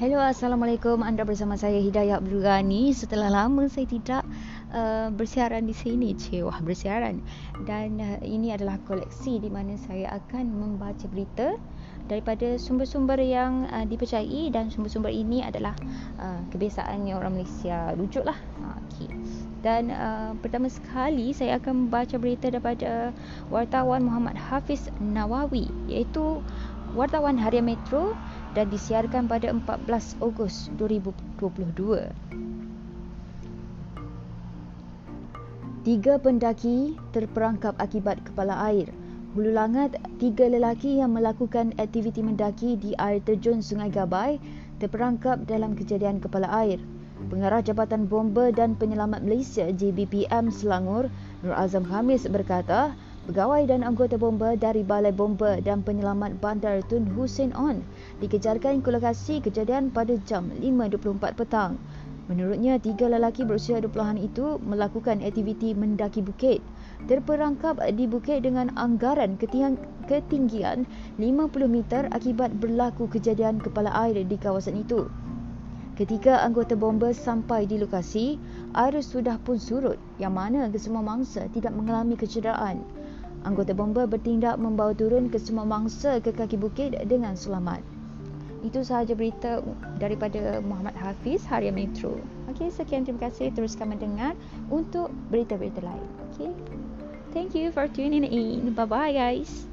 Hello, Assalamualaikum. Anda bersama saya Hidayah Abdul Ghani. Setelah lama saya tidak uh, bersiaran di sini. Cik, wah bersiaran. Dan uh, ini adalah koleksi di mana saya akan membaca berita daripada sumber-sumber yang uh, dipercayai dan sumber-sumber ini adalah uh, kebiasaannya orang Malaysia. Rujuklah. Dan uh, pertama sekali saya akan membaca berita daripada wartawan Muhammad Hafiz Nawawi iaitu wartawan Harian Metro dan disiarkan pada 14 Ogos 2022. Tiga pendaki terperangkap akibat kepala air. Hulu Langat, tiga lelaki yang melakukan aktiviti mendaki di air terjun Sungai Gabai terperangkap dalam kejadian kepala air. Pengarah Jabatan Bomba dan Penyelamat Malaysia JBPM Selangor, Nur Azam Khamis berkata, Pegawai dan anggota bomba dari Balai Bomba dan Penyelamat Bandar Tun Hussein On dikejarkan ke lokasi kejadian pada jam 5.24 petang. Menurutnya, tiga lelaki berusia 20-an itu melakukan aktiviti mendaki bukit. Terperangkap di bukit dengan anggaran ketinggian 50 meter akibat berlaku kejadian kepala air di kawasan itu. Ketika anggota bomba sampai di lokasi, air sudah pun surut yang mana kesemua mangsa tidak mengalami kecederaan. Anggota bomba bertindak membawa turun ke semua mangsa ke kaki bukit dengan selamat. Itu sahaja berita daripada Muhammad Hafiz Harian Metro. Okey, sekian terima kasih teruskan mendengar untuk berita-berita lain. Okey. Thank you for tuning in. Bye bye guys.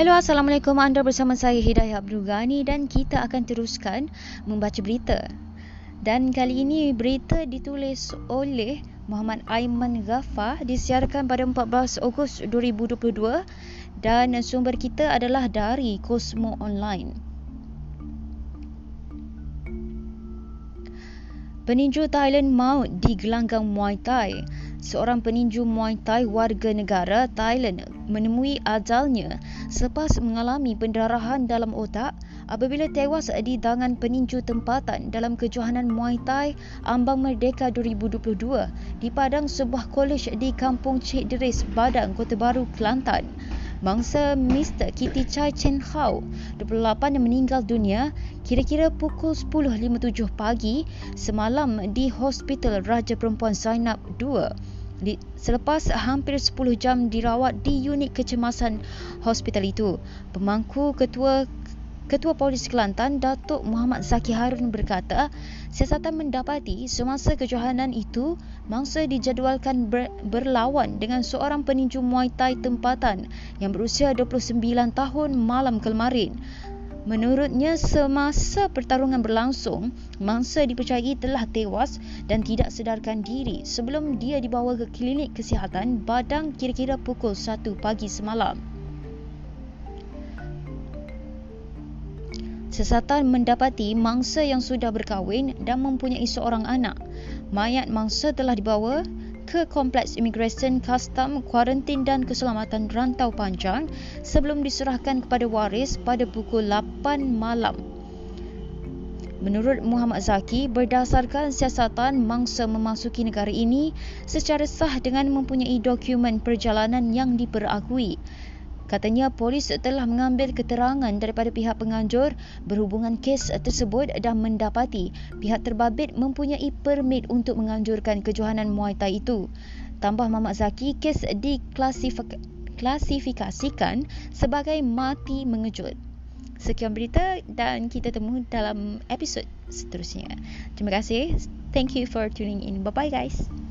Hello, Assalamualaikum. Anda bersama saya Hidayah Abdul Ghani dan kita akan teruskan membaca berita. Dan kali ini berita ditulis oleh Muhammad Aiman Ghaffar disiarkan pada 14 Ogos 2022 dan sumber kita adalah dari Cosmo Online. Peninju Thailand maut di gelanggang Muay Thai seorang peninju Muay Thai warga negara Thailand menemui ajalnya selepas mengalami pendarahan dalam otak apabila tewas di tangan peninju tempatan dalam kejohanan Muay Thai Ambang Merdeka 2022 di padang sebuah kolej di Kampung Cik Deris, Badang, Kota Baru, Kelantan. Mangsa Mr. Kitty Chai Chen Hao, 28 yang meninggal dunia kira-kira pukul 10.57 pagi semalam di Hospital Raja Perempuan Zainab 2 di, selepas hampir 10 jam dirawat di unit kecemasan hospital itu. Pemangku Ketua Ketua Polis Kelantan Datuk Muhammad Zaki Harun berkata, siasatan mendapati semasa kejohanan itu mangsa dijadualkan ber, berlawan dengan seorang peninju Muay Thai tempatan yang berusia 29 tahun malam kemarin. Menurutnya semasa pertarungan berlangsung, mangsa dipercayai telah tewas dan tidak sedarkan diri sebelum dia dibawa ke klinik kesihatan Badang kira-kira pukul 1 pagi semalam. Sesatan mendapati mangsa yang sudah berkahwin dan mempunyai seorang anak. Mayat mangsa telah dibawa ke Kompleks Imigresen Custom, Kuarantin dan Keselamatan Rantau Panjang sebelum diserahkan kepada waris pada pukul 8 malam. Menurut Muhammad Zaki, berdasarkan siasatan mangsa memasuki negara ini secara sah dengan mempunyai dokumen perjalanan yang diperakui. Katanya polis telah mengambil keterangan daripada pihak penganjur berhubungan kes tersebut dan mendapati pihak terbabit mempunyai permit untuk menganjurkan kejohanan Muay Thai itu. Tambah Mamat Zaki, kes diklasifikasikan sebagai mati mengejut. Sekian berita dan kita temu dalam episod seterusnya. Terima kasih. Thank you for tuning in. Bye-bye guys.